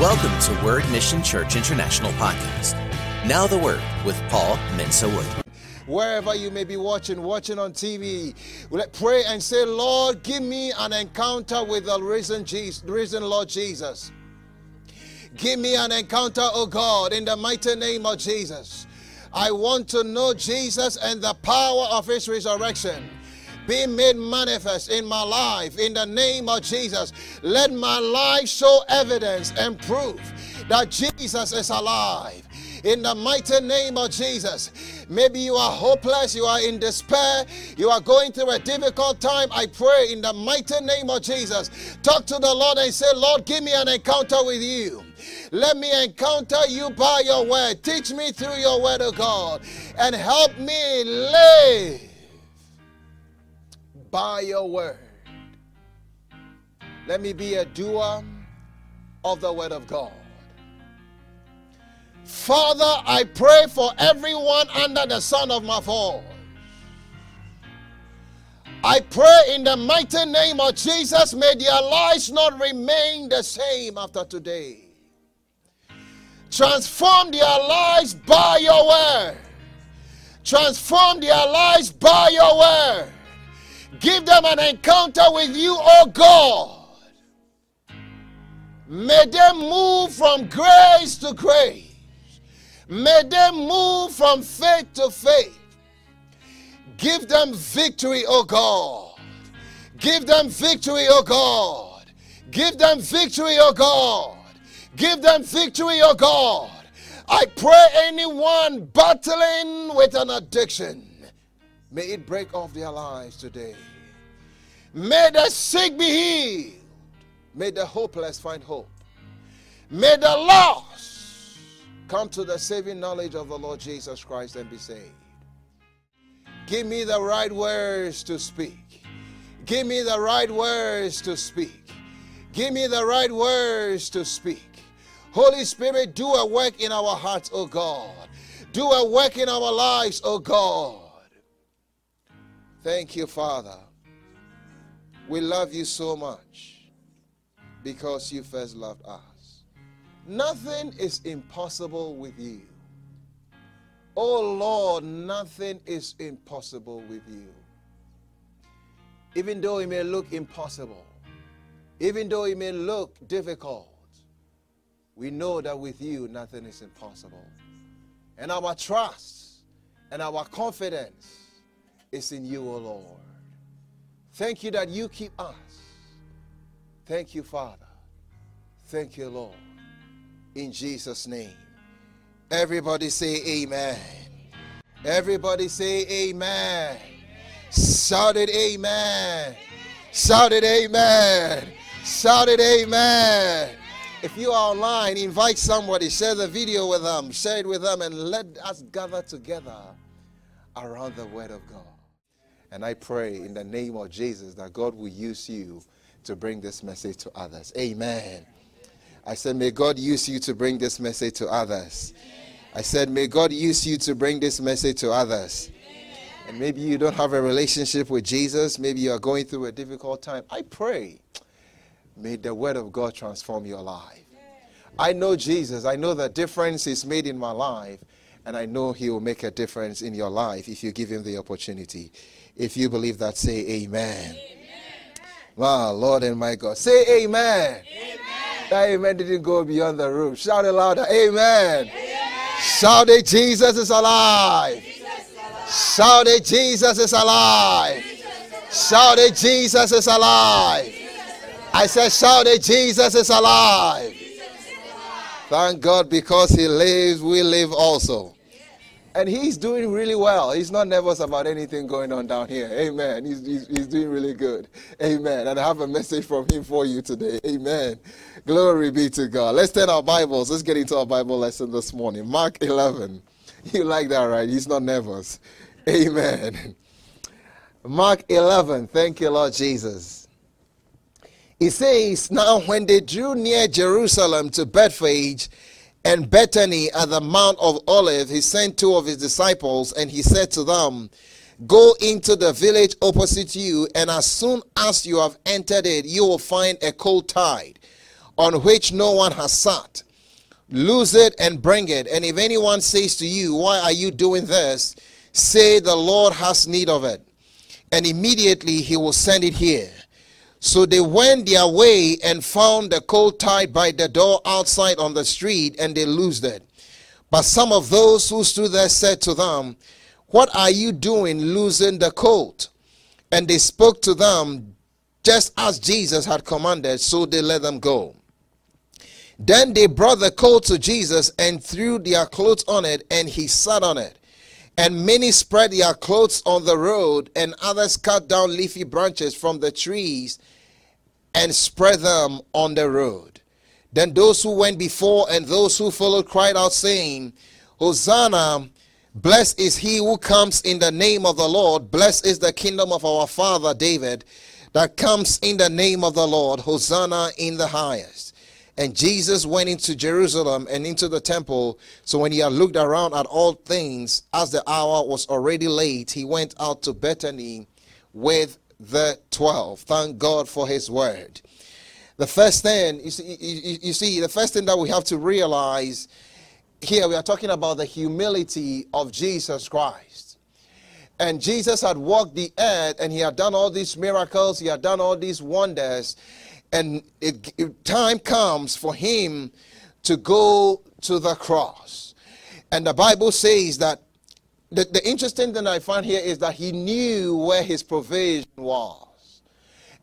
Welcome to Word Mission Church International Podcast. Now the Word with Paul Mensa Wood. Wherever you may be watching, watching on TV, pray and say, Lord, give me an encounter with the risen Jesus, risen Lord Jesus. Give me an encounter, oh God, in the mighty name of Jesus. I want to know Jesus and the power of his resurrection be made manifest in my life in the name of Jesus. Let my life show evidence and proof that Jesus is alive. In the mighty name of Jesus. Maybe you are hopeless, you are in despair, you are going through a difficult time. I pray in the mighty name of Jesus. Talk to the Lord and say, Lord, give me an encounter with you. Let me encounter you by your word. Teach me through your word, of God, and help me live by your word. Let me be a doer of the word of God. Father, I pray for everyone under the sound of my voice. I pray in the mighty name of Jesus, may their lives not remain the same after today. Transform their lives by your word. Transform their lives by your word. Give them an encounter with you, oh God. May them move from grace to grace. May them move from faith to faith. Give them victory, oh God. Give them victory, oh God. Give them victory, oh God. Give them victory, oh God. I pray anyone battling with an addiction, may it break off their lives today. May the sick be healed. May the hopeless find hope. May the lost come to the saving knowledge of the Lord Jesus Christ and be saved. Give me the right words to speak. Give me the right words to speak. Give me the right words to speak. Holy Spirit, do a work in our hearts, oh God. Do a work in our lives, oh God. Thank you, Father. We love you so much because you first loved us. Nothing is impossible with you. Oh Lord, nothing is impossible with you. Even though it may look impossible, even though it may look difficult, we know that with you nothing is impossible. And our trust and our confidence is in you, O oh Lord. Thank you that you keep us. Thank you, Father. Thank you, Lord. In Jesus' name. Everybody say amen. Everybody say amen. Shout it amen. Shout it amen. Shout it amen. If you are online, invite somebody, share the video with them, share it with them, and let us gather together around the Word of God. And I pray in the name of Jesus that God will use you to bring this message to others. Amen. I said, May God use you to bring this message to others. I said, May God use you to bring this message to others. And maybe you don't have a relationship with Jesus. Maybe you are going through a difficult time. I pray, may the word of God transform your life. I know Jesus. I know the difference is made in my life. And I know he will make a difference in your life if you give him the opportunity. If you believe that, say amen. amen. Wow, Lord and my God. Say amen. amen. That amen didn't go beyond the room. Shout it louder. Amen. amen. Shout it, Jesus is alive. Shout it, Jesus is alive. Shout it, Jesus is alive. I said, shout it, Jesus is alive. Thank God because he lives, we live also. And he's doing really well. He's not nervous about anything going on down here. Amen. He's, he's, he's, doing really good. Amen. And I have a message from him for you today. Amen. Glory be to God. Let's turn our Bibles. Let's get into our Bible lesson this morning. Mark 11. You like that, right? He's not nervous. Amen. Mark 11. Thank you, Lord Jesus. He says, Now when they drew near Jerusalem to Bethphage, and Bethany at the Mount of Olives, he sent two of his disciples, and he said to them, Go into the village opposite you, and as soon as you have entered it, you will find a colt tied, on which no one has sat. Lose it and bring it. And if anyone says to you, Why are you doing this? say, The Lord has need of it. And immediately he will send it here. So they went their way and found the colt tied by the door outside on the street, and they loosed it. But some of those who stood there said to them, What are you doing losing the colt? And they spoke to them just as Jesus had commanded, so they let them go. Then they brought the colt to Jesus and threw their clothes on it, and he sat on it. And many spread their clothes on the road, and others cut down leafy branches from the trees and spread them on the road. Then those who went before and those who followed cried out, saying, Hosanna! Blessed is he who comes in the name of the Lord. Blessed is the kingdom of our father David that comes in the name of the Lord. Hosanna in the highest. And Jesus went into Jerusalem and into the temple. So when he had looked around at all things, as the hour was already late, he went out to Bethany with the twelve. Thank God for his word. The first thing, you see, you, you see, the first thing that we have to realize here, we are talking about the humility of Jesus Christ. And Jesus had walked the earth and he had done all these miracles, he had done all these wonders. And it, it, time comes for him to go to the cross. And the Bible says that the, the interesting thing I find here is that he knew where his provision was.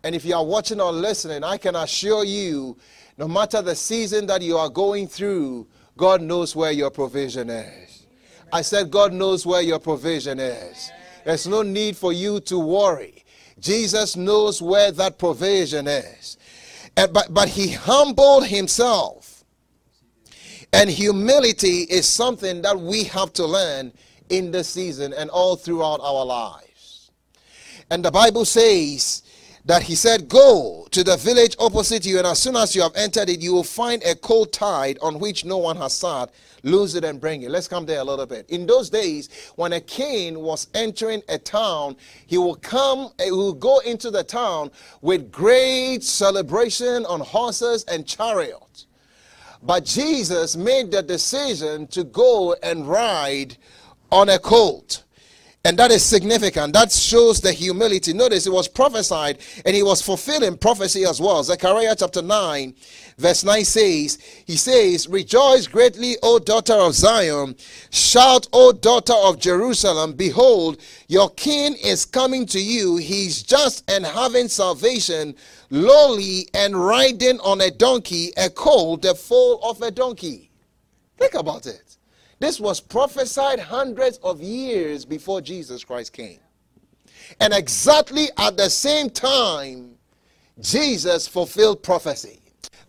And if you are watching or listening, I can assure you, no matter the season that you are going through, God knows where your provision is. I said, God knows where your provision is. There's no need for you to worry. Jesus knows where that provision is. And, but, but he humbled himself. And humility is something that we have to learn in this season and all throughout our lives. And the Bible says that he said, Go to the village opposite you, and as soon as you have entered it, you will find a cold tied on which no one has sat. Lose it and bring it. Let's come there a little bit. In those days, when a king was entering a town, he will come, he will go into the town with great celebration on horses and chariots. But Jesus made the decision to go and ride on a colt. And that is significant. That shows the humility. Notice it was prophesied and he was fulfilling prophecy as well. Zechariah chapter 9, verse 9 says, He says, Rejoice greatly, O daughter of Zion. Shout, O daughter of Jerusalem. Behold, your king is coming to you. He's just and having salvation, lowly and riding on a donkey, a colt, the foal of a donkey. Think about it. This was prophesied hundreds of years before Jesus Christ came. And exactly at the same time, Jesus fulfilled prophecy.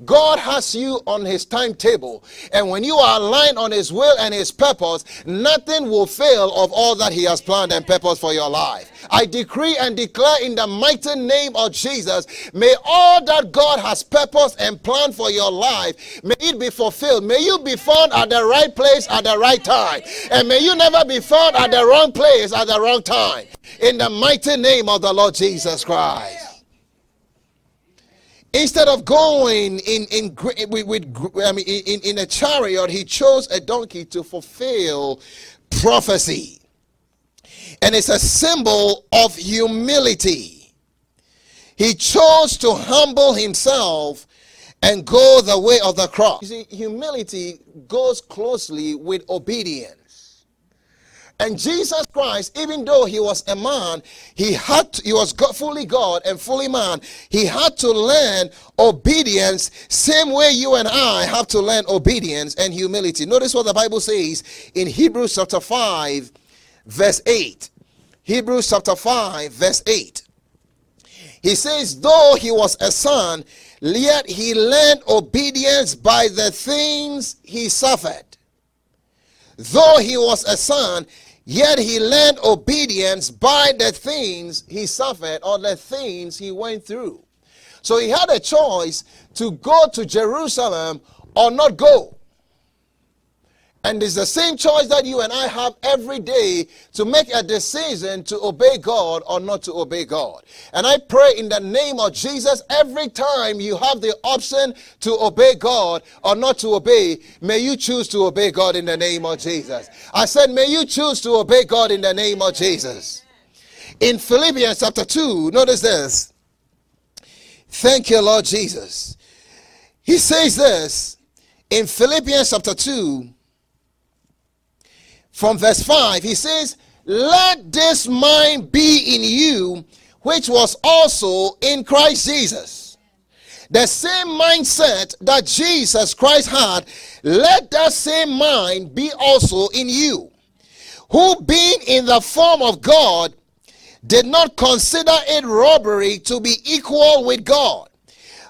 God has you on his timetable. And when you are aligned on his will and his purpose, nothing will fail of all that he has planned and purpose for your life. I decree and declare in the mighty name of Jesus, may all that God has purposed and planned for your life, may it be fulfilled. May you be found at the right place at the right time. And may you never be found at the wrong place at the wrong time. In the mighty name of the Lord Jesus Christ. Instead of going in, in, with, with I mean, in, in a chariot, he chose a donkey to fulfill prophecy. And it's a symbol of humility. He chose to humble himself and go the way of the cross. You see, humility goes closely with obedience. And Jesus Christ, even though he was a man, he had to, he was fully God and fully man. He had to learn obedience, same way you and I have to learn obedience and humility. Notice what the Bible says in Hebrews chapter 5, verse 8. Hebrews chapter 5, verse 8. He says, Though he was a son, yet he learned obedience by the things he suffered. Though he was a son, Yet he learned obedience by the things he suffered or the things he went through. So he had a choice to go to Jerusalem or not go. And it's the same choice that you and I have every day to make a decision to obey God or not to obey God. And I pray in the name of Jesus, every time you have the option to obey God or not to obey, may you choose to obey God in the name of Jesus. I said, may you choose to obey God in the name of Jesus. In Philippians chapter 2, notice this. Thank you, Lord Jesus. He says this in Philippians chapter 2 from verse 5, he says, Let this mind be in you, which was also in Christ Jesus. The same mindset that Jesus Christ had, let that same mind be also in you, who being in the form of God, did not consider it robbery to be equal with God,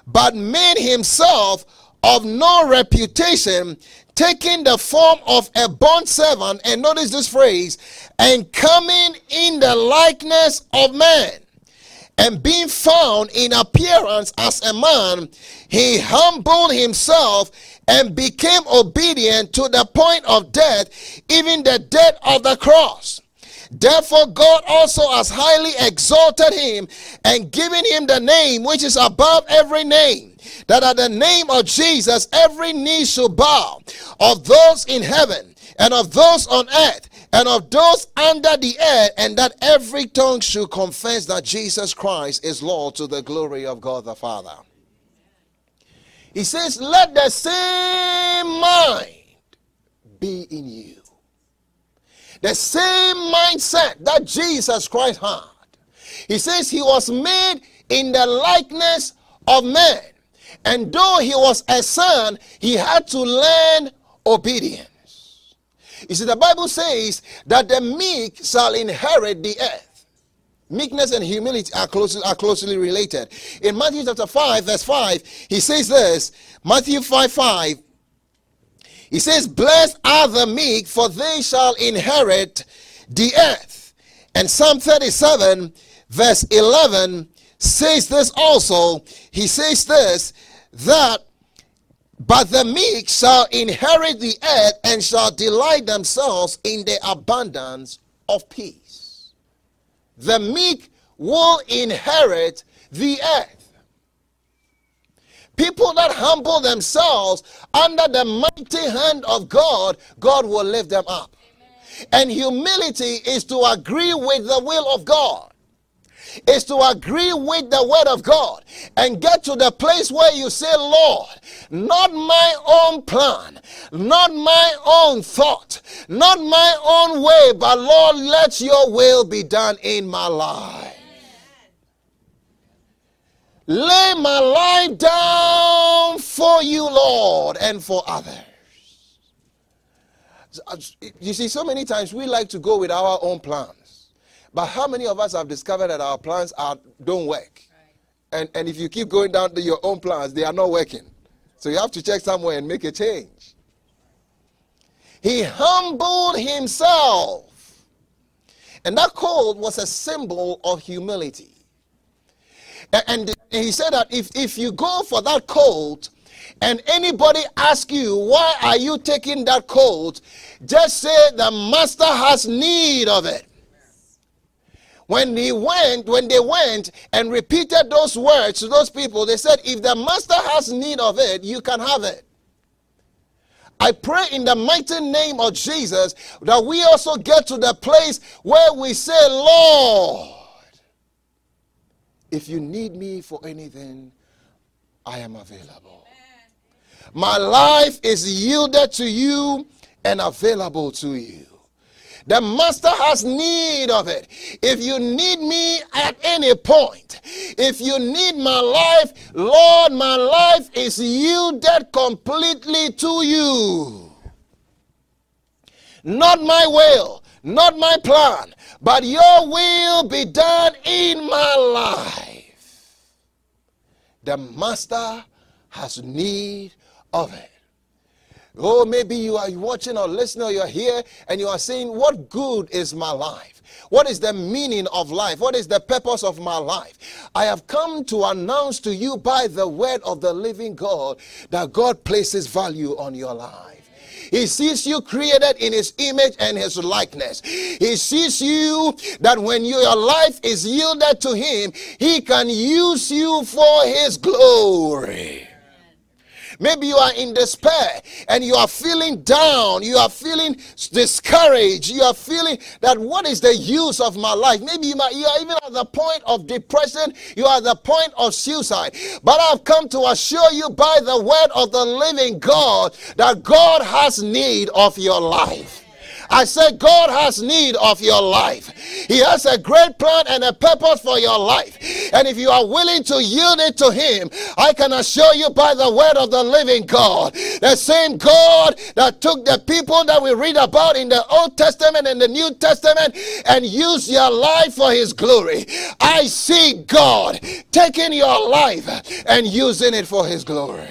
but made himself of no reputation, taking the form of a bond servant, and notice this phrase, and coming in the likeness of man, and being found in appearance as a man, he humbled himself and became obedient to the point of death, even the death of the cross. Therefore, God also has highly exalted him and given him the name which is above every name that at the name of Jesus every knee should bow of those in heaven and of those on earth and of those under the earth, and that every tongue should confess that Jesus Christ is Lord to the glory of God the Father. He says, Let the same mind be in you. The same mindset that Jesus Christ had. He says he was made in the likeness of man. And though he was a son, he had to learn obedience. You see, the Bible says that the meek shall inherit the earth. Meekness and humility are closely, are closely related. In Matthew chapter 5, verse 5, he says this Matthew 5 5, he says, Blessed are the meek, for they shall inherit the earth. And Psalm 37, verse 11, says this also. He says this that but the meek shall inherit the earth and shall delight themselves in the abundance of peace. The meek will inherit the earth. People that humble themselves under the mighty hand of God, God will lift them up. Amen. And humility is to agree with the will of God is to agree with the word of God and get to the place where you say, Lord, not my own plan, not my own thought, not my own way, but Lord, let your will be done in my life. Lay my life down for you, Lord, and for others. You see, so many times we like to go with our own plan. But how many of us have discovered that our plans are, don't work? And, and if you keep going down to your own plans, they are not working. So you have to check somewhere and make a change. He humbled himself. And that cold was a symbol of humility. And, and he said that if, if you go for that coat and anybody ask you, why are you taking that coat? Just say the master has need of it. When he went, when they went and repeated those words to those people, they said, if the master has need of it, you can have it. I pray in the mighty name of Jesus that we also get to the place where we say, Lord, if you need me for anything, I am available. My life is yielded to you and available to you. The master has need of it. If you need me at any point, if you need my life, Lord, my life is yielded completely to you. Not my will, not my plan, but your will be done in my life. The master has need of it. Oh, maybe you are watching or listening or you're here and you are saying, What good is my life? What is the meaning of life? What is the purpose of my life? I have come to announce to you by the word of the living God that God places value on your life. He sees you created in his image and his likeness. He sees you that when your life is yielded to him, he can use you for his glory. Maybe you are in despair and you are feeling down. You are feeling discouraged. You are feeling that what is the use of my life? Maybe you, might, you are even at the point of depression. You are at the point of suicide. But I've come to assure you by the word of the living God that God has need of your life. I said, God has need of your life. He has a great plan and a purpose for your life. And if you are willing to yield it to Him, I can assure you by the word of the living God, the same God that took the people that we read about in the Old Testament and the New Testament and used your life for His glory. I see God taking your life and using it for His glory.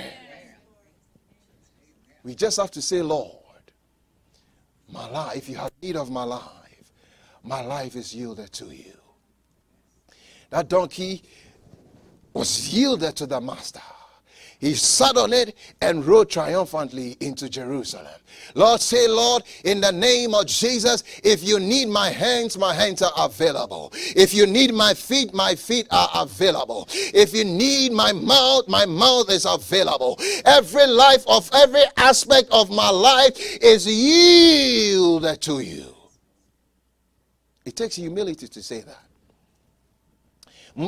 We just have to say, Lord, my life, you have need of my life, my life is yielded to you. That donkey was yielded to the master. He sat on it and rode triumphantly into Jerusalem. Lord, say, Lord, in the name of Jesus, if you need my hands, my hands are available. If you need my feet, my feet are available. If you need my mouth, my mouth is available. Every life of every aspect of my life is yielded to you. It takes humility to say that.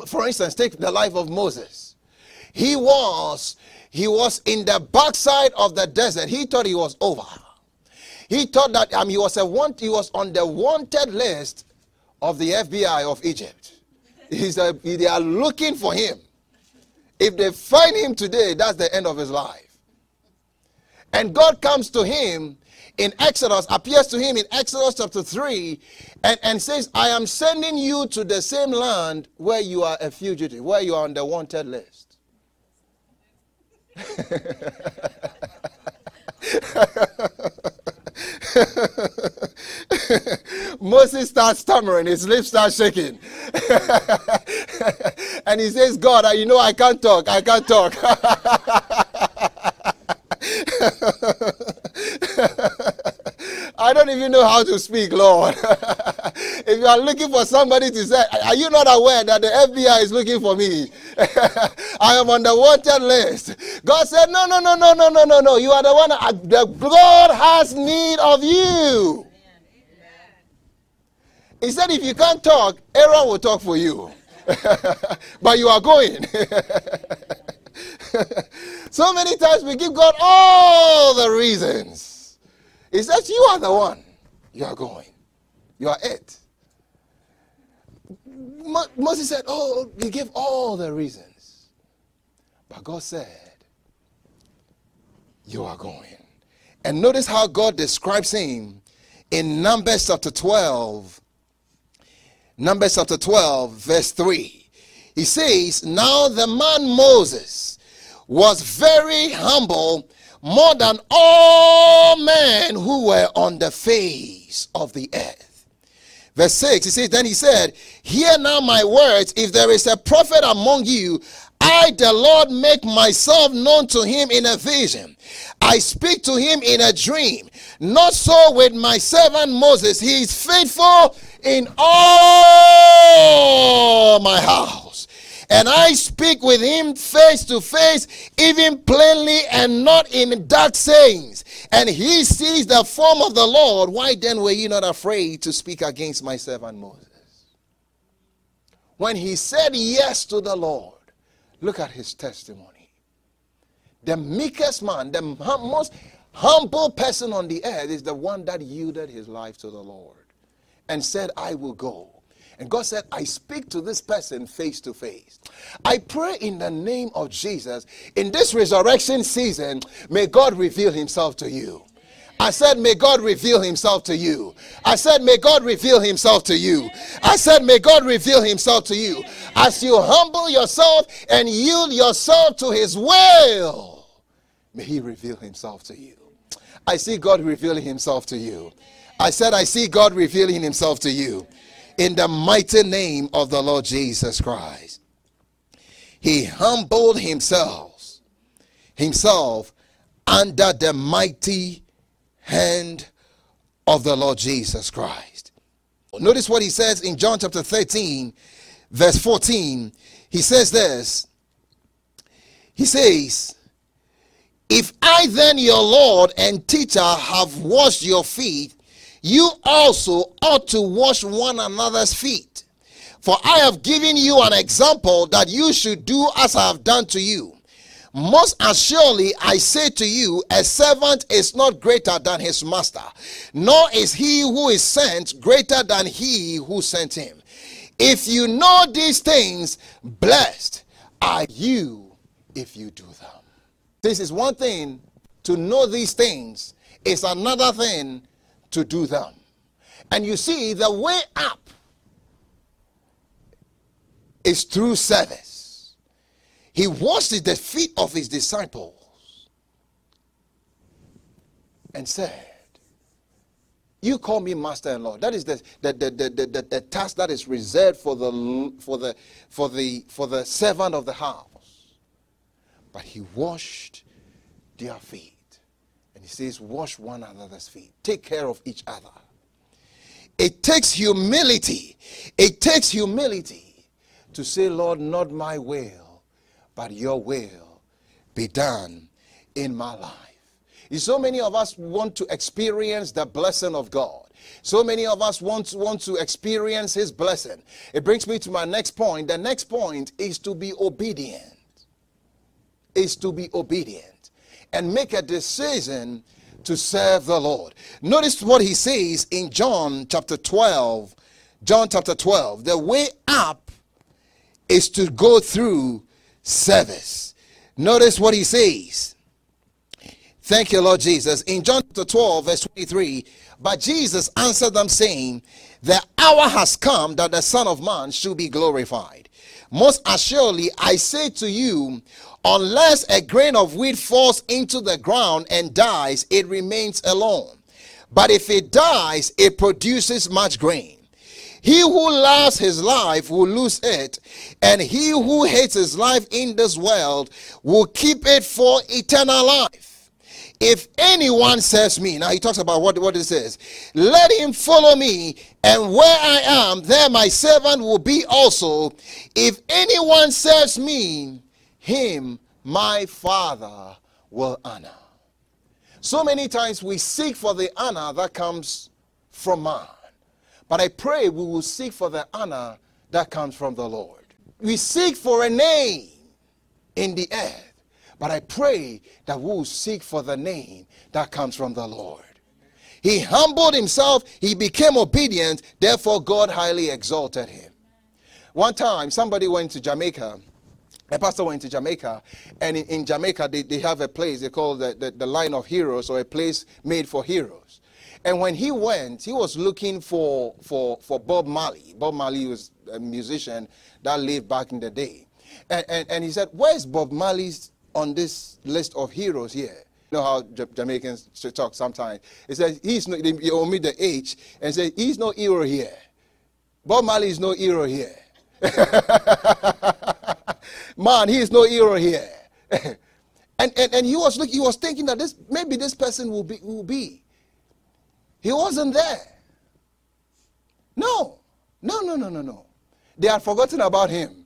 For instance, take the life of Moses. He was he was in the backside of the desert. He thought he was over. He thought that um, he was a want, he was on the wanted list of the FBI of Egypt. He's a, they are looking for him. If they find him today, that's the end of his life. And God comes to him in Exodus, appears to him in Exodus chapter 3, and, and says, I am sending you to the same land where you are a fugitive, where you are on the wanted list. Moses starts stammering, his lips start shaking. and he says, God, you know, I can't talk, I can't talk. I don't even know how to speak, Lord. if you are looking for somebody to say, Are you not aware that the FBI is looking for me? I am on the wanted list. God said, No, no, no, no, no, no, no, no. You are the one, that, the God has need of you. He said, If you can't talk, Aaron will talk for you. but you are going. so many times we give God all the reasons. He says, You are the one. You are going. You are it. Moses said, Oh, he gave all the reasons. But God said, You are going. And notice how God describes him in Numbers chapter 12. Numbers chapter 12, verse 3. He says, Now the man Moses was very humble, more than all men who were on the face of the earth. Verse 6, he says, Then he said, Hear now my words. If there is a prophet among you, I, the Lord, make myself known to him in a vision. I speak to him in a dream. Not so with my servant Moses. He is faithful in all my house. And I speak with him face to face, even plainly and not in dark sayings and he sees the form of the Lord, why then were you not afraid to speak against my servant Moses? When he said yes to the Lord, look at his testimony. The meekest man, the most humble person on the earth is the one that yielded his life to the Lord and said, I will go. And God said, I speak to this person face to face. I pray in the name of Jesus, in this resurrection season, may God reveal himself to you. I said, May God reveal himself to you. I said, May God reveal himself to you. I said, May God reveal himself to you. As you humble yourself and yield yourself to his will, may he reveal himself to you. I see God revealing himself to you. I said, I see God revealing himself to you in the mighty name of the Lord Jesus Christ. He humbled himself, himself under the mighty hand of the Lord Jesus Christ. Notice what he says in John chapter 13, verse 14. He says this. He says, If I then, your Lord and teacher, have washed your feet, you also ought to wash one another's feet. For I have given you an example that you should do as I have done to you. Most assuredly, I say to you, a servant is not greater than his master, nor is he who is sent greater than he who sent him. If you know these things, blessed are you if you do them. This is one thing to know these things, it's another thing to do them. And you see, the way up is through service. He washed the feet of his disciples and said, You call me master and Lord. That is the, the, the, the, the, the task that is reserved for the, for, the, for, the, for the servant of the house. But he washed their feet. And he says, Wash one another's feet. Take care of each other. It takes humility. It takes humility to say, Lord, not my will, but your will be done in my life. So many of us want to experience the blessing of God. So many of us want, want to experience His blessing. It brings me to my next point. The next point is to be obedient. Is to be obedient and make a decision to serve the Lord. Notice what he says in John chapter 12. John chapter 12. The way up is to go through service. Notice what he says. Thank you, Lord Jesus. In John chapter 12, verse 23, but Jesus answered them, saying, The hour has come that the Son of Man should be glorified. Most assuredly, I say to you, Unless a grain of wheat falls into the ground and dies, it remains alone. But if it dies, it produces much grain. He who loves his life will lose it, and he who hates his life in this world will keep it for eternal life. If anyone says me, now he talks about what, what it says, let him follow me, and where I am, there my servant will be also. If anyone serves me, him my Father will honor. So many times we seek for the honor that comes from man. But I pray we will seek for the honor that comes from the Lord. We seek for a name in the earth. But I pray that we will seek for the name that comes from the Lord. He humbled himself, he became obedient, therefore, God highly exalted him. One time, somebody went to Jamaica a pastor went to Jamaica, and in, in Jamaica, they, they have a place they call the, the, the Line of Heroes, or a place made for heroes. And when he went, he was looking for, for, for Bob Marley. Bob Marley was a musician that lived back in the day. And, and, and he said, Where's Bob Marley's on this list of heroes here? You know how J- Jamaicans talk sometimes. He said, He's no, they omit the H and say, He's no hero here. Bob Marley is no hero here. Man, he is no hero here. and, and, and he was look, he was thinking that this maybe this person will be will be. He wasn't there. No, no, no, no, no, no. They had forgotten about him,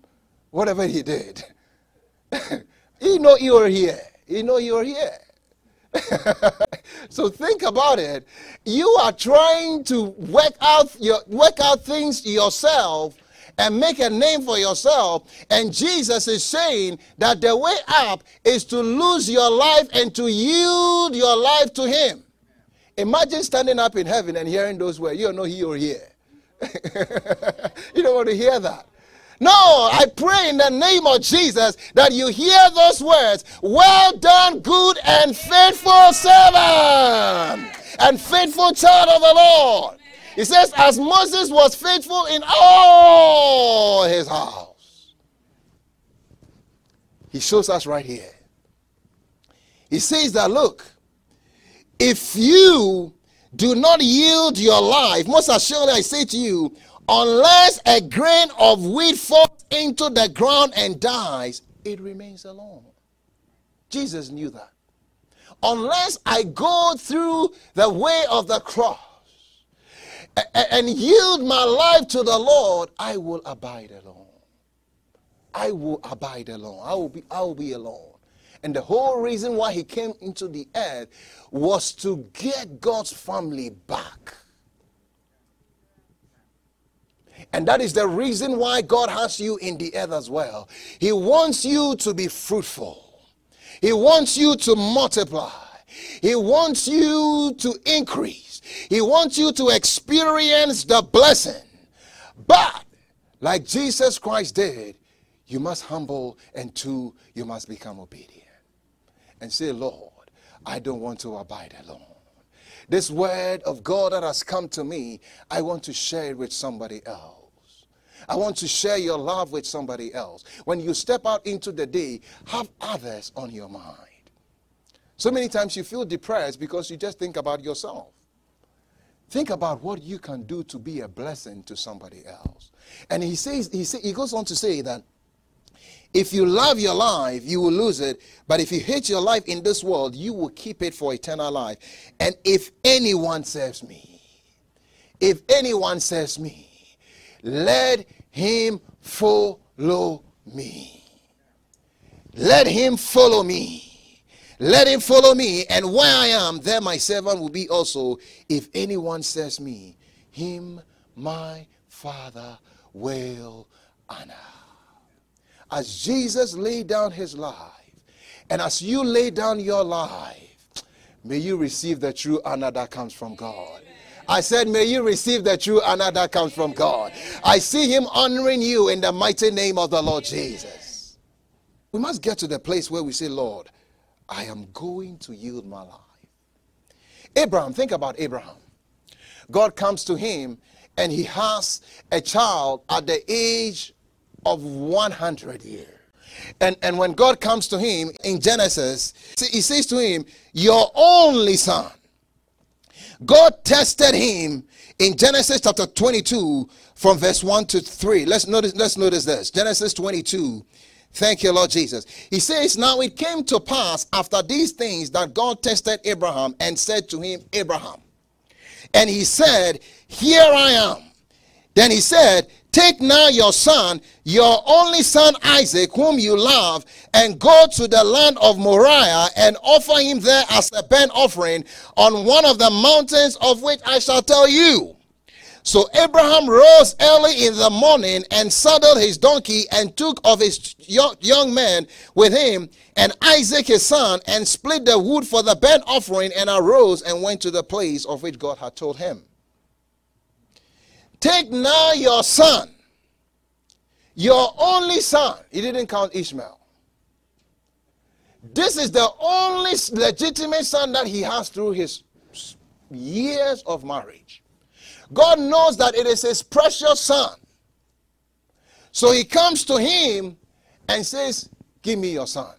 whatever he did. he know you are here. He know you are here. so think about it. You are trying to work out your work out things yourself and make a name for yourself. And Jesus is saying that the way up is to lose your life and to yield your life to Him. Imagine standing up in heaven and hearing those words. You don't know he or here. you don't want to hear that. No, I pray in the name of Jesus that you hear those words. Well done, good and faithful servant and faithful child of the Lord. He says, as Moses was faithful in all his house. He shows us right here. He says that, look, if you do not yield your life, most assuredly I say to you, unless a grain of wheat falls into the ground and dies, it remains alone. Jesus knew that. unless I go through the way of the cross and yield my life to the Lord, I will abide alone. I will abide alone. I will be, I will be alone. And the whole reason why he came into the earth was to get God's family back. And that is the reason why God has you in the earth as well. He wants you to be fruitful. He wants you to multiply. He wants you to increase. He wants you to experience the blessing. But, like Jesus Christ did, you must humble, and two, you must become obedient. And say, Lord, I don't want to abide alone. This word of God that has come to me, I want to share it with somebody else. I want to share your love with somebody else. When you step out into the day, have others on your mind. So many times you feel depressed because you just think about yourself. Think about what you can do to be a blessing to somebody else. And he says, he, say, he goes on to say that if you love your life, you will lose it. But if you hate your life in this world, you will keep it for eternal life. And if anyone serves me, if anyone serves me, let him follow me. Let him follow me. Let him follow me, and where I am, there my servant will be also. If anyone says me, him my Father will honor. As Jesus laid down his life, and as you lay down your life, may you receive the true honor that comes from God. I said, May you receive the true honor that comes from God. I see Him honoring you in the mighty name of the Lord Jesus. We must get to the place where we say, Lord, I am going to yield my life. Abraham, think about Abraham. God comes to him and he has a child at the age of 100 years. And, and when God comes to him in Genesis, he says to him, Your only son, God tested him in Genesis chapter 22 from verse 1 to 3. Let's notice, let's notice this. Genesis 22. Thank you, Lord Jesus. He says, Now it came to pass after these things that God tested Abraham and said to him, Abraham. And he said, Here I am. Then he said, Take now your son, your only son Isaac, whom you love, and go to the land of Moriah and offer him there as a burnt offering on one of the mountains of which I shall tell you. So Abraham rose early in the morning and saddled his donkey and took of his young men with him and Isaac his son and split the wood for the burnt offering and arose and went to the place of which God had told him. Take now your son, your only son. He didn't count Ishmael. This is the only legitimate son that he has through his years of marriage. God knows that it is his precious son. So he comes to him and says, Give me your son.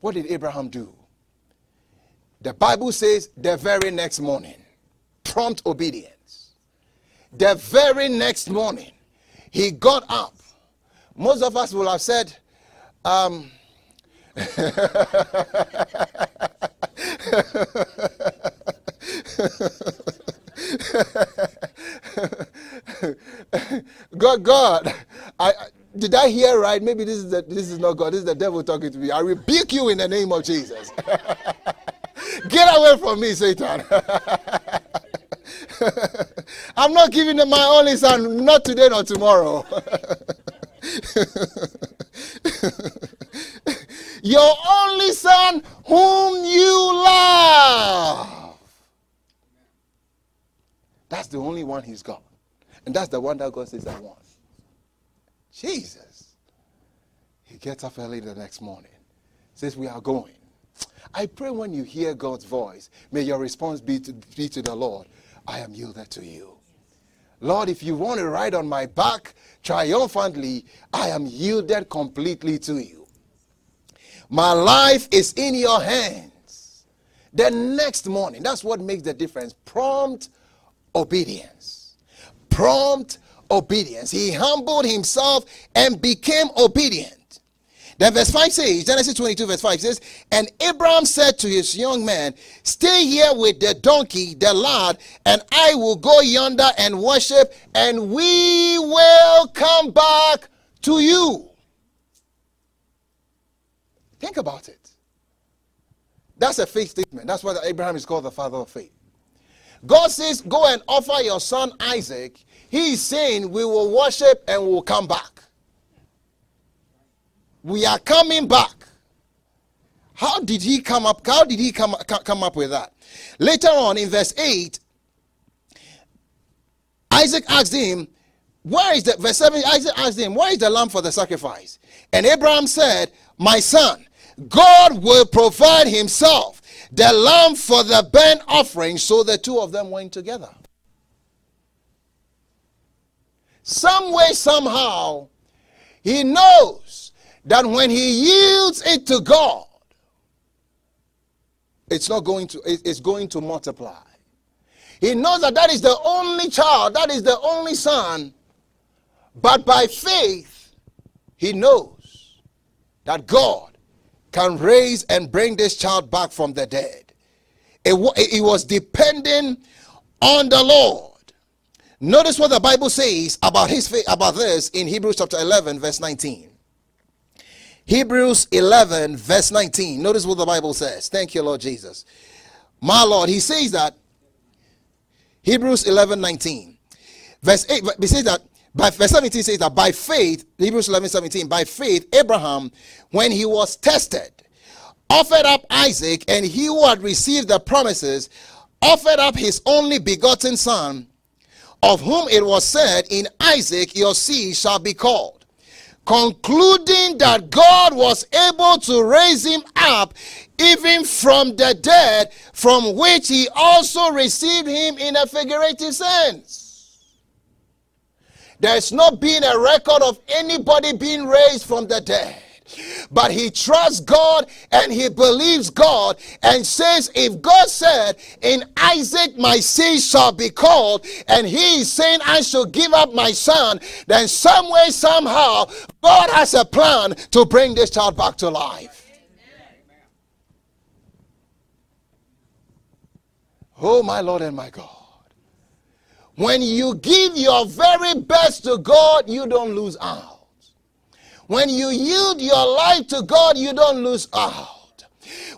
What did Abraham do? The Bible says the very next morning, prompt obedience. The very next morning, he got up. Most of us will have said, um, God, God, I, did I hear right? Maybe this is the, this is not God. This is the devil talking to me. I rebuke you in the name of Jesus. Get away from me, Satan. I'm not giving them my only son, not today, nor tomorrow. Your only son, whom you love. That's the only one he's got. And that's the one that God says, I want. Jesus. He gets up early the next morning, says, We are going. I pray when you hear God's voice, may your response be to, be to the Lord. I am yielded to you. Lord, if you want to ride on my back triumphantly, I am yielded completely to you. My life is in your hands. The next morning, that's what makes the difference. Prompt obedience. Prompt obedience. He humbled himself and became obedient. Then verse 5 says, Genesis 22, verse 5 says, And Abraham said to his young man, Stay here with the donkey, the lad, and I will go yonder and worship, and we will come back to you. Think about it. That's a faith statement. That's why Abraham is called the father of faith. God says, Go and offer your son Isaac. He is saying, We will worship and we will come back. We are coming back. How did he come up? How did he come, come up with that? Later on in verse 8, Isaac asked him, Where is the verse 7? Isaac asked him, Where is the lamb for the sacrifice? And Abraham said, My son, God will provide himself the lamb for the burnt offering. So the two of them went together. Some way, somehow, he knows that when he yields it to God, it's not going to, it's going to multiply. He knows that that is the only child, that is the only son, but by faith, he knows that God can raise and bring this child back from the dead. It, it was depending on the Lord. Notice what the Bible says about his about this in Hebrews chapter 11, verse 19. Hebrews 11, verse 19. Notice what the Bible says. Thank you, Lord Jesus. My Lord, he says that. Hebrews 11, 19. Verse 8, he says that. By verse 17 says that by faith, Hebrews 11, 17, by faith, Abraham, when he was tested, offered up Isaac, and he who had received the promises offered up his only begotten son, of whom it was said, In Isaac your seed shall be called concluding that God was able to raise him up even from the dead, from which he also received him in a figurative sense. There's not been a record of anybody being raised from the dead. But he trusts God and he believes God and says, If God said, In Isaac my seed shall be called, and he is saying, I shall give up my son, then some way, somehow, God has a plan to bring this child back to life. Oh, my Lord and my God. When you give your very best to God, you don't lose out. When you yield your life to God, you don't lose out.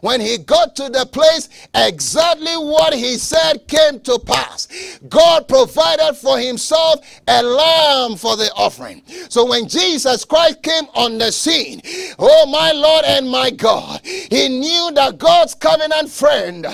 When he got to the place, exactly what he said came to pass. God provided for himself a lamb for the offering. So when Jesus Christ came on the scene, oh my Lord and my God, he knew that God's covenant friend,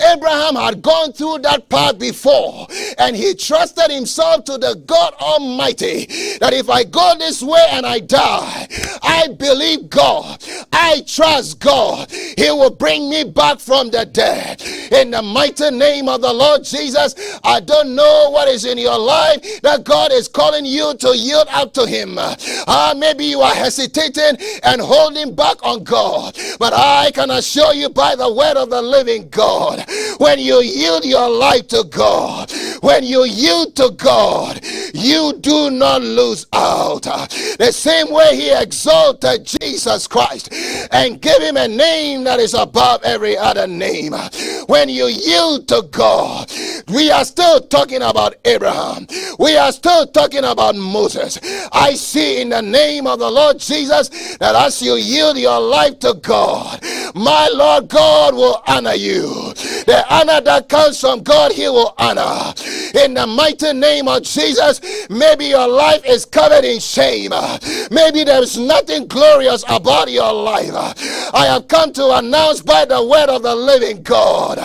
Abraham, had gone through that path before, and he trusted himself to the God Almighty that if I go this way and I die, I believe God, I trust God, He will bring me back from the dead. In the mighty name of the Lord Jesus, I don't know what is in your life that God is calling you to yield out to Him. Uh, maybe you are hesitating and holding back on God, but I can assure you by the word of the living God, when you yield your life to God, when you yield to God, you do not lose out. The same way He exalted Jesus Christ and gave Him a name that is above every other name. When you yield to God, we are still talking about Abraham. We are still talking about Moses. I see in the name of the Lord Jesus that as you yield your life to God, my Lord God will honor you. The honor that comes from God, He will honor. In the mighty name of Jesus, maybe your life is covered in shame. Maybe there's nothing glorious about your life. I have come to announce by the word of the living God,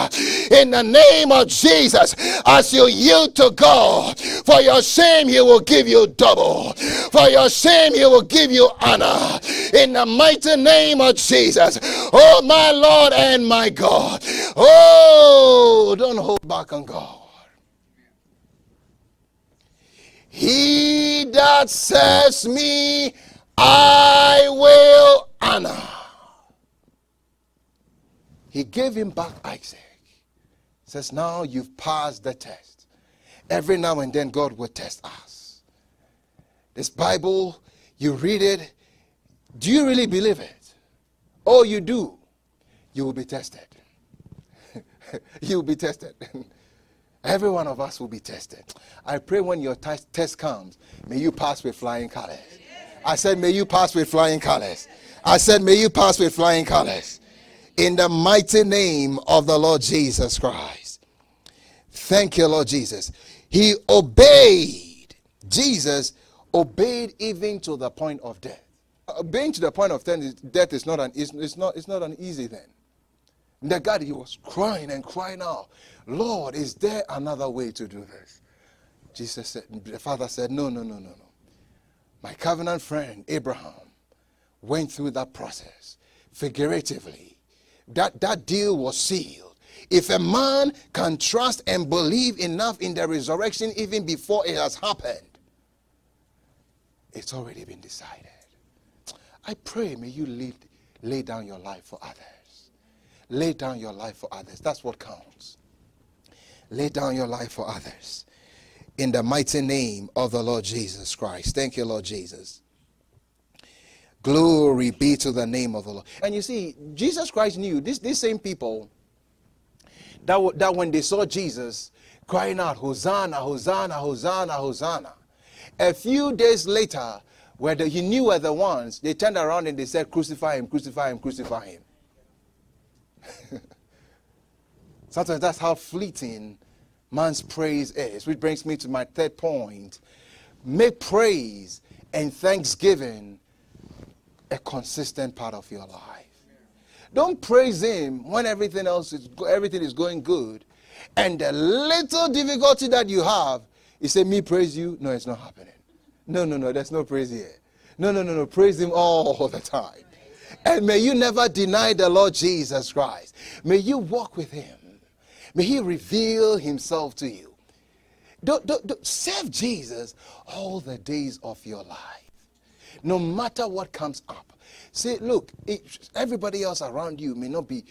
in the name of Jesus, as you yield to God, for your shame, He will give you double. For your shame, He will give you honor. In the mighty name of Jesus. Oh, my Lord and my God. Oh, don't hold back on God. He that says me, I will honor. He gave him back Isaac. Says, now you've passed the test. Every now and then, God will test us. This Bible, you read it, Do you really believe it? Oh, you do. You will be tested. you will be tested. Every one of us will be tested. I pray when your t- test comes, may you pass with flying colors. I said, may you pass with flying colors. I said, may you pass with flying colors. In the mighty name of the Lord Jesus Christ. Thank you, Lord Jesus. He obeyed. Jesus obeyed even to the point of death. Uh, Obeying to the point of death is not an, it's not, it's not an easy thing. The God, he was crying and crying out, Lord, is there another way to do this? Jesus said, the father said, No, no, no, no, no. My covenant friend Abraham went through that process figuratively. That, that deal was sealed. If a man can trust and believe enough in the resurrection even before it has happened, it's already been decided. I pray, may you lay, lay down your life for others. Lay down your life for others. That's what counts. Lay down your life for others. In the mighty name of the Lord Jesus Christ. Thank you, Lord Jesus. Glory be to the name of the Lord. And you see, Jesus Christ knew this, these same people that, that when they saw Jesus crying out, Hosanna, Hosanna, Hosanna, Hosanna, a few days later, where the, he knew were the ones, they turned around and they said, Crucify him, crucify him, crucify him. Sometimes that's how fleeting man's praise is. Which brings me to my third point. Make praise and thanksgiving a consistent part of your life. Don't praise him when everything else is everything is going good. And the little difficulty that you have, you say, Me praise you. No, it's not happening. No, no, no, there's no praise here. No, no, no, no. Praise him all the time. And may you never deny the Lord Jesus Christ. May you walk with him. May he reveal himself to you. Don't, don't, don't, serve Jesus all the days of your life. No matter what comes up. Say, look, it, everybody else around you may not be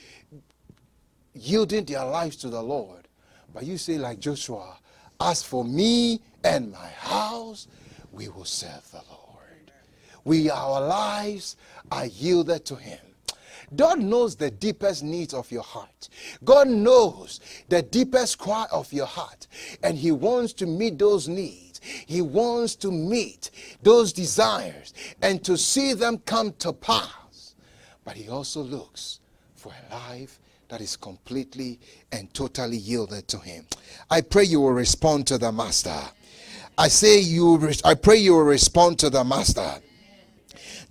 yielding their lives to the Lord. But you say, like Joshua, as for me and my house, we will serve the Lord we our lives are yielded to him God knows the deepest needs of your heart. God knows the deepest cry of your heart. And He wants to meet those needs. He wants to meet those desires and to see them come to pass. But He also looks for a life that is completely and totally yielded to Him. I pray you will respond to the Master. I say you, I pray you will respond to the Master.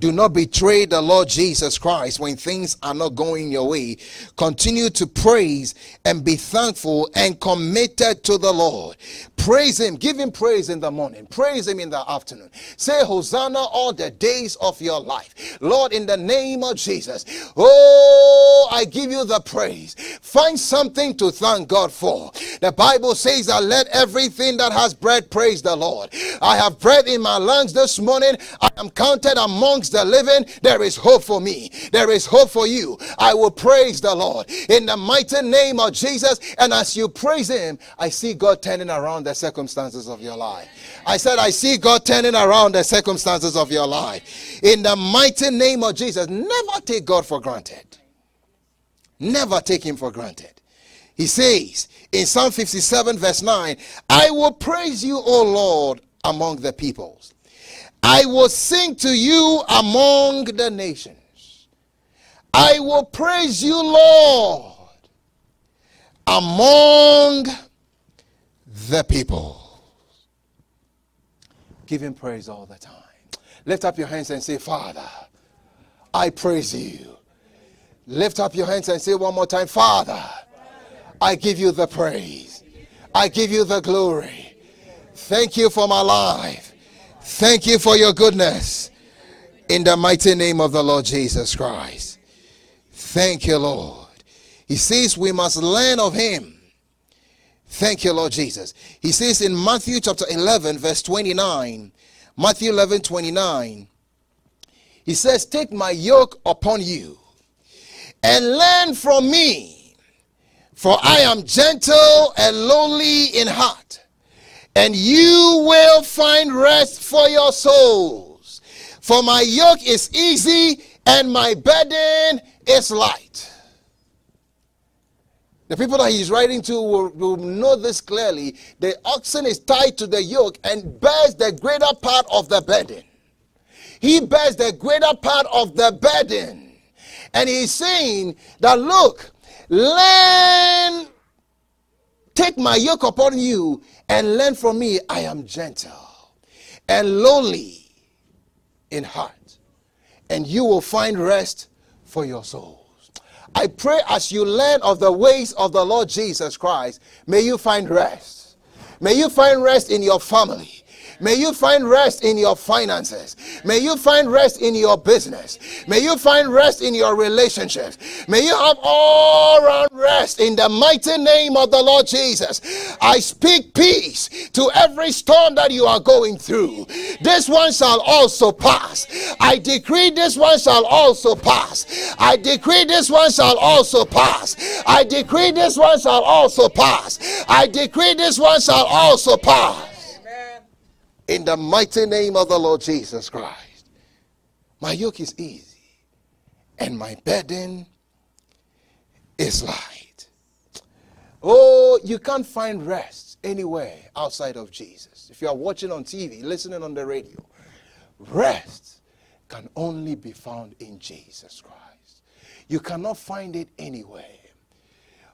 Do not betray the Lord Jesus Christ when things are not going your way. Continue to praise and be thankful and committed to the Lord. Praise Him. Give Him praise in the morning. Praise Him in the afternoon. Say Hosanna all the days of your life. Lord, in the name of Jesus. Oh, I give you the praise. Find something to thank God for. The Bible says that let everything that has breath praise the Lord. I have breath in my lungs this morning. I am counted amongst the living, there is hope for me. There is hope for you. I will praise the Lord in the mighty name of Jesus. And as you praise Him, I see God turning around the circumstances of your life. I said, I see God turning around the circumstances of your life. In the mighty name of Jesus, never take God for granted. Never take Him for granted. He says in Psalm 57, verse 9, I will praise you, O Lord, among the peoples. I will sing to you among the nations. I will praise you, Lord, among the people. Give him praise all the time. Lift up your hands and say, Father, I praise you. Lift up your hands and say one more time, Father, I give you the praise. I give you the glory. Thank you for my life. Thank you for your goodness. In the mighty name of the Lord Jesus Christ. Thank you, Lord. He says we must learn of him. Thank you, Lord Jesus. He says in Matthew chapter 11, verse 29, Matthew 11, 29, he says, Take my yoke upon you and learn from me, for I am gentle and lowly in heart and you will find rest for your souls. For my yoke is easy and my burden is light. The people that he's writing to will, will, know this clearly. The oxen is tied to the yoke and bears the greater part of the burden. He bears the greater part of the burden. And he's saying that, look, learn, take my yoke upon you and learn from me. I am gentle and lowly in heart, and you will find rest for your souls. I pray as you learn of the ways of the Lord Jesus Christ, may you find rest. May you find rest in your family. May you find rest in your finances. May you find rest in your business. May you find rest in your relationships. May you have all rest in the mighty name of the Lord Jesus. I speak peace to every storm that you are going through. This one shall also pass. I decree this one shall also pass. I decree this one shall also pass. I decree this one shall also pass. I decree this one shall also pass in the mighty name of the Lord Jesus Christ. My yoke is easy and my burden is light. Oh, you can't find rest anywhere outside of Jesus. If you are watching on TV, listening on the radio, rest can only be found in Jesus Christ. You cannot find it anywhere.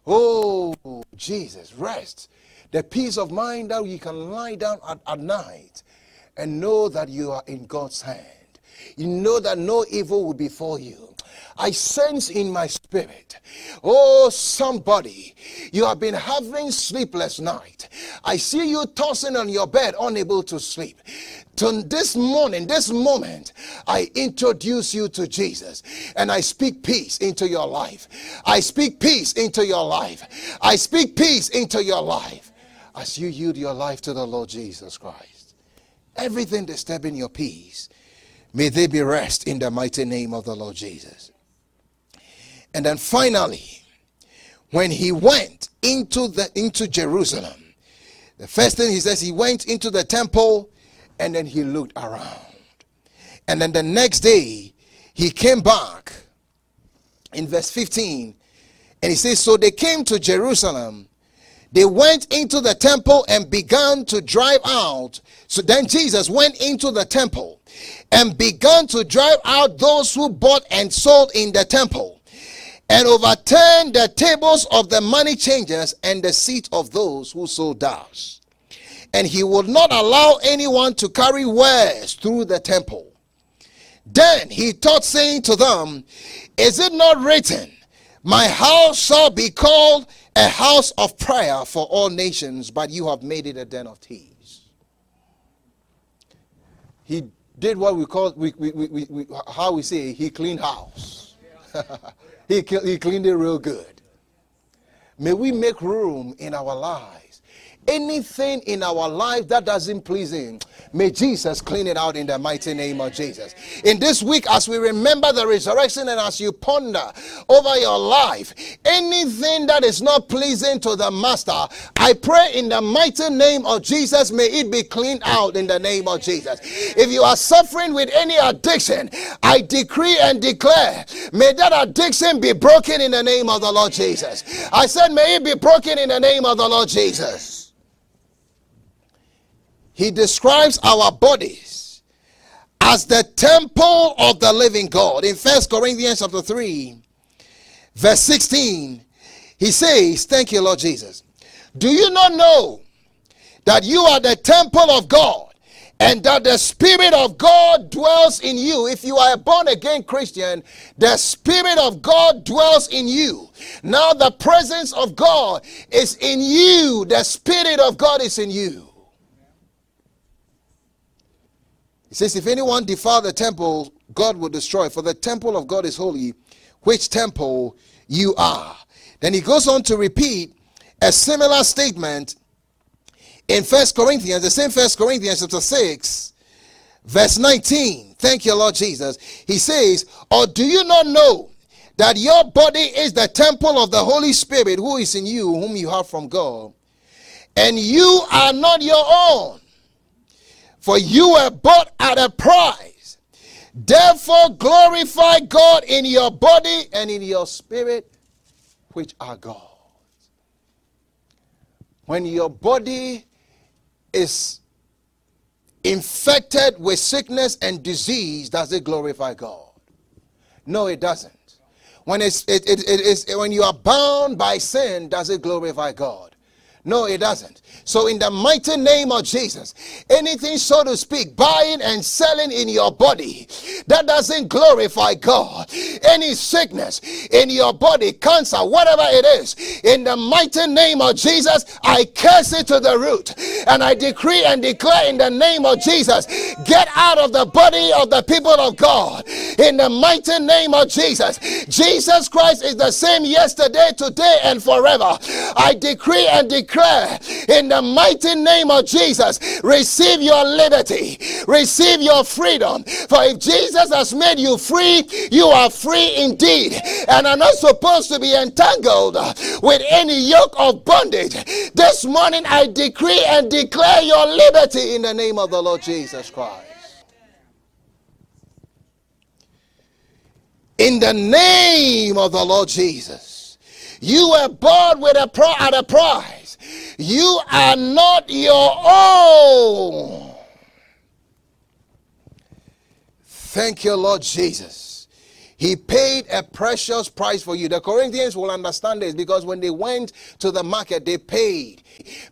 Oh, Jesus, rest the peace of mind that you can lie down at, at night and know that you are in God's hand. You know that no evil will befall you. I sense in my spirit, oh, somebody, you have been having sleepless night. I see you tossing on your bed, unable to sleep. To this morning, this moment, I introduce you to Jesus and I speak peace into your life. I speak peace into your life. I speak peace into your life as you yield your life to the Lord Jesus Christ. Everything disturbing your peace, may they be rest in the mighty name of the Lord Jesus. And then finally, when he went into the into Jerusalem, the first thing he says, he went into the temple and then he looked around. And then the next day, he came back in verse 15 and he says, So they came to Jerusalem they went into the temple and began to drive out. So then Jesus went into the temple and began to drive out those who bought and sold in the temple and overturned the tables of the money changers and the seat of those who sold doves. And he would not allow anyone to carry wares through the temple. Then he taught, saying to them, Is it not written, My house shall be called a house of prayer for all nations, but you have made it a den of thieves. He did what we call, we, we, we, we how we say, he cleaned house. he, he cleaned it real good. May we make room in our lives anything in our life that doesn't please Him, may Jesus clean it out in the mighty name of Jesus. In this week, as we remember the resurrection and as you ponder over your life, anything that is not pleasing to the Master, I pray in the mighty name of Jesus, may it be cleaned out in the name of Jesus. If you are suffering with any addiction, I decree and declare, may that addiction be broken in the name of the Lord Jesus. I said, may it be broken in the name of the Lord Jesus he describes our bodies as the temple of the living God. In First Corinthians chapter 3, verse 16, he says, Thank you, Lord Jesus. Do you not know that you are the temple of God and that the Spirit of God dwells in you? If you are a born again Christian, the Spirit of God dwells in you. Now the presence of God is in you, the Spirit of God is in you. He says, If anyone defile the temple, God will destroy, for the temple of God is holy, which temple you are. Then he goes on to repeat a similar statement in First Corinthians, the same First Corinthians chapter 6, verse 19. Thank you, Lord Jesus. He says, Or do you not know that your body is the temple of the Holy Spirit who is in you, whom you have from God, and you are not your own? For you were bought at a price. Therefore, glorify God in your body and in your spirit, which are God's. When your body is infected with sickness and disease, does it glorify God? No, it doesn't. When, it's, it, it, it is, when you are bound by sin, does it glorify God? No, it doesn't. So, in the mighty name of Jesus, anything, so to speak, buying and selling in your body that doesn't glorify God, any sickness in your body, cancer, whatever it is, in the mighty name of Jesus, I curse it to the root. And I decree and declare in the name of Jesus, get out of the body of the people of God. In the mighty name of Jesus, Jesus Christ is the same yesterday, today, and forever. I decree and declare in the mighty name of Jesus, receive your liberty, receive your freedom. For if Jesus has made you free, you are free indeed, and are not supposed to be entangled with any yoke of bondage. This morning, I decree and declare your liberty in the name of the Lord Jesus Christ. In the name of the Lord Jesus, you were bought with a pro- at a price. You are not your own. Thank you, Lord Jesus. He paid a precious price for you. The Corinthians will understand this because when they went to the market, they paid.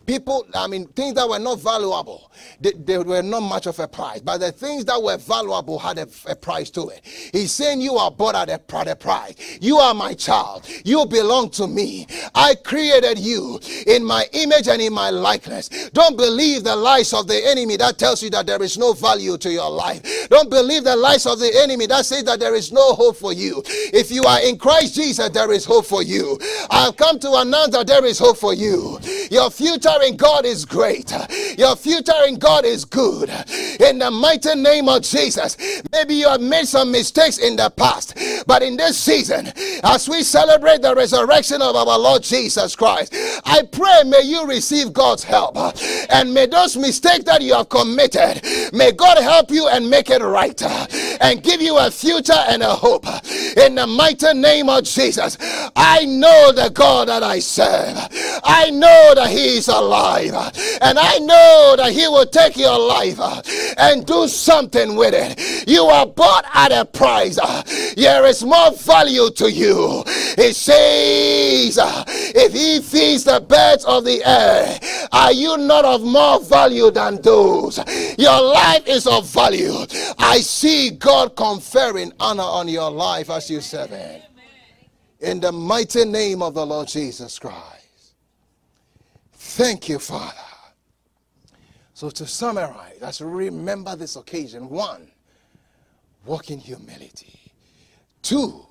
People, I mean, things that were not valuable, they, they were not much of a price. But the things that were valuable had a, a price to it. He's saying, You are bought at a, at a price. You are my child. You belong to me. I created you in my image and in my likeness. Don't believe the lies of the enemy that tells you that there is no value to your life. Don't believe the lies of the enemy that says that there is no hope for you. If you are in Christ Jesus, there is hope for you. I've come to announce that there is hope for you. Your future in God is great. Your future God is good. In the mighty name of Jesus. Maybe you have made some mistakes in the past, but in this season, as we celebrate the resurrection of our Lord Jesus Christ, I pray may you receive God's help. And may those mistakes that you have committed, may God help you and make it right and give you a future and a hope. In the mighty name of Jesus, I know the God that I serve. I know that He is alive. And I know that He will take your life uh, and do something with it. You are bought at a price. Uh, there is more value to you. It says, uh, if He feeds the birds of the air, are you not of more value than those? Your life is of value. I see God conferring honor on your life as you serve Him. In the mighty name of the Lord Jesus Christ. Thank you, Father. So, to summarize, let's remember this occasion. One, walk in humility. Two,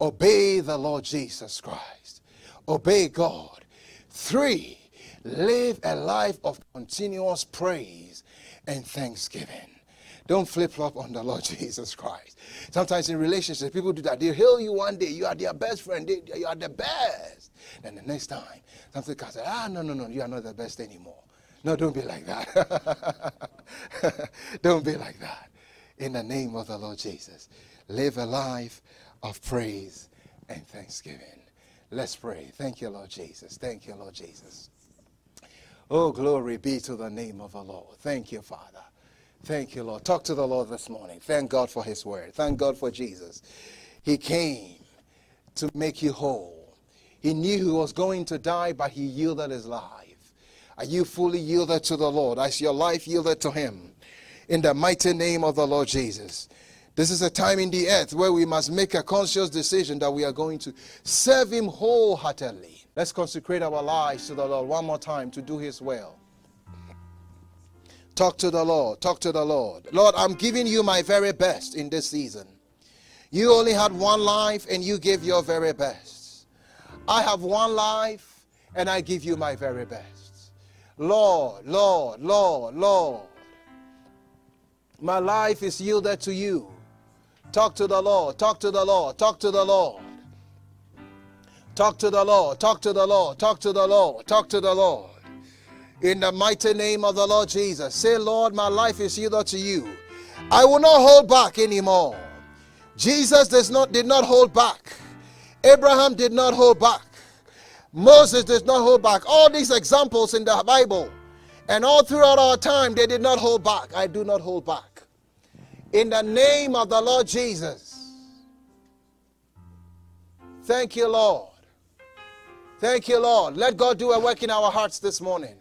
obey the Lord Jesus Christ. Obey God. Three, live a life of continuous praise and thanksgiving. Don't flip flop on the Lord Jesus Christ. Sometimes in relationships, people do that. They'll hail you one day, you are their best friend, they, you are the best. Then the next time, something comes, ah, no, no, no, you are not the best anymore. No, don't be like that. don't be like that. In the name of the Lord Jesus, live a life of praise and thanksgiving. Let's pray. Thank you, Lord Jesus. Thank you, Lord Jesus. Oh, glory be to the name of the Lord. Thank you, Father. Thank you, Lord. Talk to the Lord this morning. Thank God for His word. Thank God for Jesus. He came to make you whole. He knew he was going to die, but he yielded his life. Are you fully yielded to the Lord? Is your life yielded to him? In the mighty name of the Lord Jesus. This is a time in the earth where we must make a conscious decision that we are going to serve him wholeheartedly. Let's consecrate our lives to the Lord one more time to do his will. Talk to the Lord. Talk to the Lord. Lord, I'm giving you my very best in this season. You only had one life and you gave your very best. I have one life and I give you my very best. Lord, Lord, Lord, Lord. My life is yielded to you. Talk to the Lord, talk to the Lord, talk to the Lord. Talk to the Lord, talk to the Lord, talk to the Lord, talk to the Lord. In the mighty name of the Lord Jesus, say, Lord, my life is yielded to you. I will not hold back anymore. Jesus does not, did not hold back. Abraham did not hold back. Moses did not hold back. All these examples in the Bible and all throughout our time, they did not hold back. I do not hold back. In the name of the Lord Jesus. Thank you, Lord. Thank you, Lord. Let God do a work in our hearts this morning.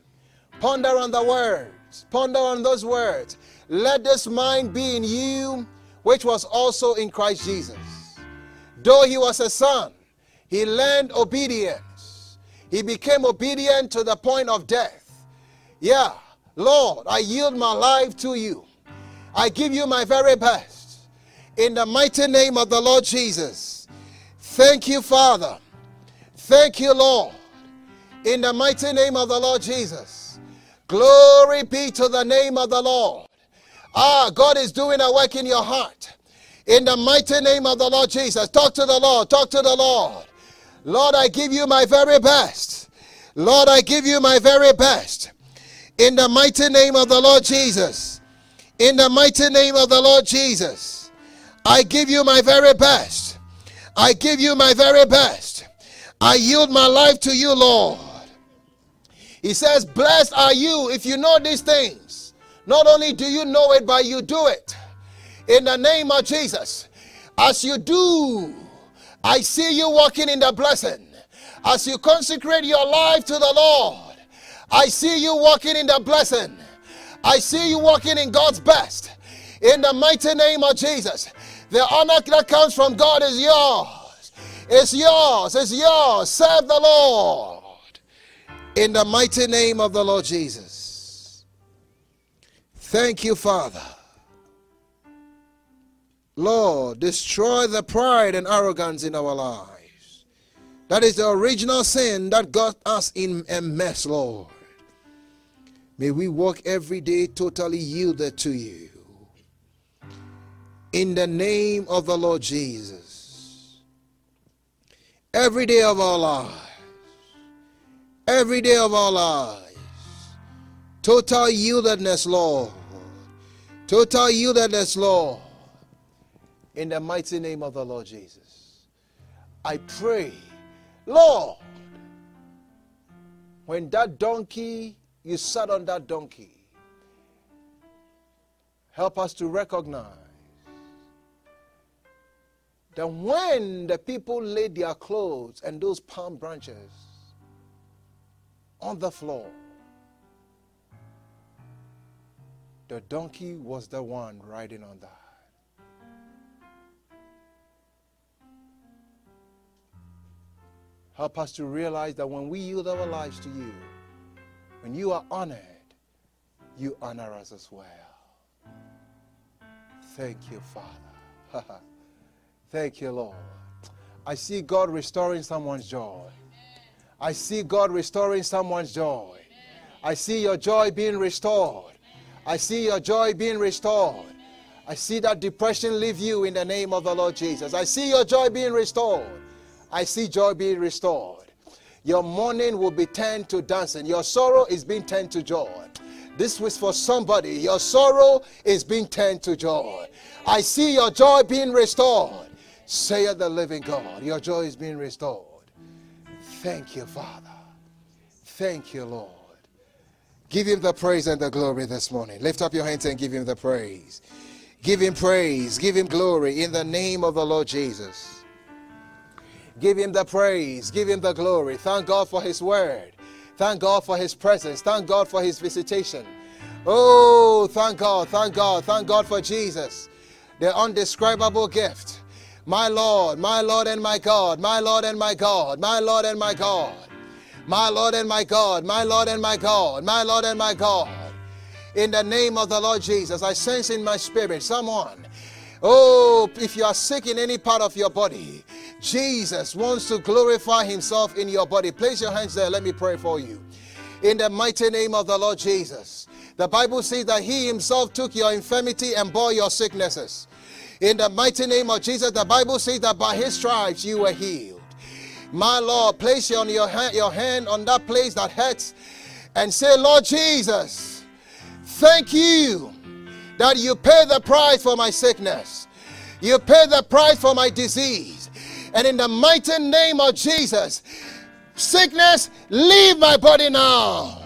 Ponder on the words. Ponder on those words. Let this mind be in you, which was also in Christ Jesus. Though he was a son, he learned obedience. He became obedient to the point of death. Yeah, Lord, I yield my life to you. I give you my very best. In the mighty name of the Lord Jesus. Thank you, Father. Thank you, Lord. In the mighty name of the Lord Jesus. Glory be to the name of the Lord. Ah, God is doing a work in your heart. In the mighty name of the Lord Jesus. Talk to the Lord. Talk to the Lord. Lord, I give you my very best. Lord, I give you my very best. In the mighty name of the Lord Jesus. In the mighty name of the Lord Jesus. I give you my very best. I give you my very best. I yield my life to you, Lord. He says, Blessed are you if you know these things. Not only do you know it, but you do it. In the name of Jesus. As you do, I see you walking in the blessing. As you consecrate your life to the Lord, I see you walking in the blessing. I see you walking in God's best. In the mighty name of Jesus. The honor that comes from God is yours. It's yours. It's yours. Serve the Lord. In the mighty name of the Lord Jesus. Thank you, Father. Lord, destroy the pride and arrogance in our lives. That is the original sin that got us in a mess, Lord. May we walk every day totally yielded to you. In the name of the Lord Jesus. Every day of our lives. Every day of our lives. Total yieldedness, Lord. Total yieldedness, Lord. In the mighty name of the Lord Jesus. I pray, Lord, when that donkey you sat on that donkey. Help us to recognize that when the people laid their clothes and those palm branches on the floor, the donkey was the one riding on that. Help us to realize that when we yield our lives to you, when you are honored, you honor us as well. Thank you, Father. Thank you, Lord. I see God restoring someone's joy. I see God restoring someone's joy. I see your joy being restored. I see your joy being restored. I see that depression leave you in the name of the Lord Jesus. I see your joy being restored. I see joy being restored. Your mourning will be turned to dancing. Your sorrow is being turned to joy. This was for somebody. Your sorrow is being turned to joy. I see your joy being restored. Say the living God, your joy is being restored. Thank you, Father. Thank you, Lord. Give him the praise and the glory this morning. Lift up your hands and give him the praise. Give him praise. Give him glory in the name of the Lord Jesus. Give him the praise. Give him the glory. Thank God for his word. Thank God for his presence. Thank God for his visitation. Oh, thank God. Thank God. Thank God for Jesus, the undescribable gift. My Lord, my Lord and my God, my Lord and my God, my Lord and my God, my Lord and my God, my Lord and my God, my Lord and my God. In the name of the Lord Jesus, I sense in my spirit someone. Oh, if you are sick in any part of your body, Jesus wants to glorify himself in your body. Place your hands there. Let me pray for you. In the mighty name of the Lord Jesus. The Bible says that he himself took your infirmity and bore your sicknesses. In the mighty name of Jesus, the Bible says that by his stripes you were healed. My Lord, place your, your, hand, your hand on that place that hurts and say, Lord Jesus, thank you that you pay the price for my sickness. You pay the price for my disease. And in the mighty name of Jesus, sickness, leave my body now.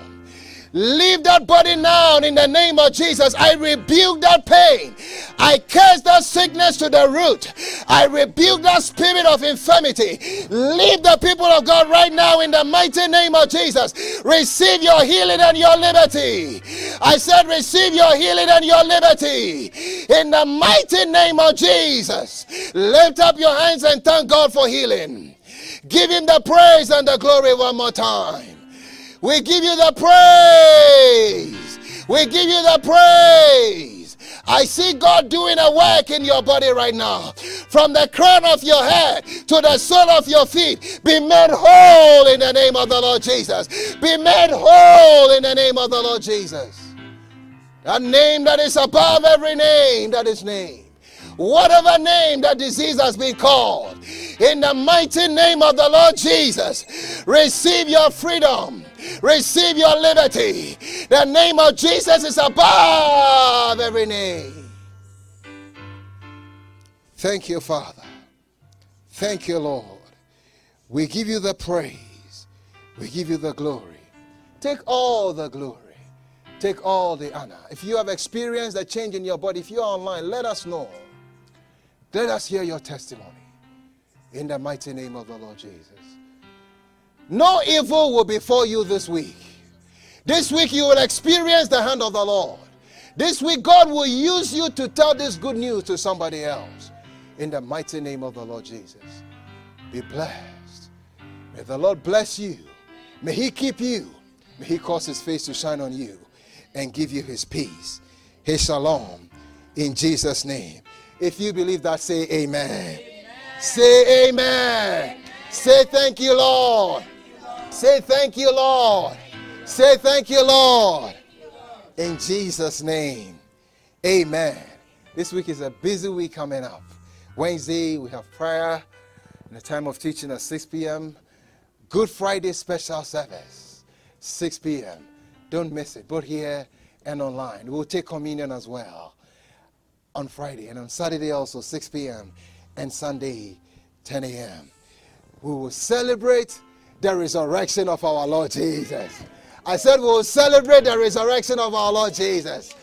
Leave that body now in the name of Jesus. I rebuke that pain. I curse that sickness to the root. I rebuke that spirit of infirmity. Leave the people of God right now in the mighty name of Jesus. Receive your healing and your liberty. I said, receive your healing and your liberty in the mighty name of Jesus. Lift up your hands and thank God for healing. Give him the praise and the glory one more time. We give you the praise. We give you the praise. I see God doing a work in your body right now. From the crown of your head to the sole of your feet, be made whole in the name of the Lord Jesus. Be made whole in the name of the Lord Jesus. That name that is above every name that is named. Whatever name that disease has been called, in the mighty name of the Lord Jesus, receive your freedom Receive your liberty. The name of Jesus is above every name. Thank you, Father. Thank you, Lord. We give you the praise. We give you the glory. Take all the glory. Take all the honor. If you have experienced a change in your body, if you're online, let us know. Let us hear your testimony. In the mighty name of the Lord Jesus. No evil will befall you this week. This week you will experience the hand of the Lord. This week God will use you to tell this good news to somebody else. In the mighty name of the Lord Jesus. Be blessed. May the Lord bless you. May He keep you. May He cause His face to shine on you and give you His peace, His shalom. In Jesus' name. If you believe that, say amen. amen. Say amen. Say thank you, Lord. Say thank you, Lord. Say thank you, Lord. In Jesus' name. Amen. This week is a busy week coming up. Wednesday, we have prayer in the time of teaching at 6 p.m. Good Friday special service, 6 p.m. Don't miss it, both here and online. We'll take communion as well on Friday and on Saturday also, 6 p.m. and Sunday, 10 a.m. We will celebrate the resurrection of our Lord Jesus. I said we'll celebrate the resurrection of our Lord Jesus.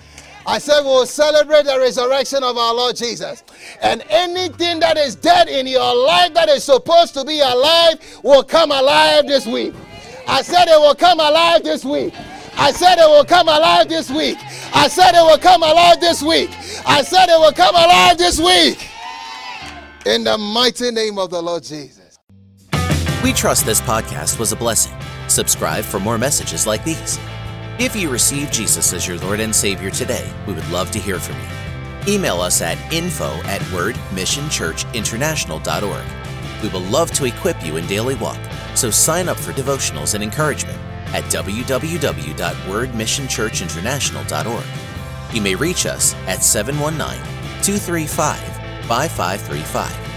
I said we'll celebrate the resurrection of our Lord Jesus. And anything that is dead in your life that is supposed to be alive will come alive this week. I said it will come alive this week. I said it will come alive this week. I said it will come alive this week. I said it will come alive this week. In the mighty name of the Lord Jesus. We trust this podcast was a blessing. Subscribe for more messages like these. If you receive Jesus as your Lord and Savior today, we would love to hear from you. Email us at info at wordmissionchurchinternational.org. We will love to equip you in daily walk, so sign up for devotionals and encouragement at www.wordmissionchurchinternational.org. You may reach us at 719 235 5535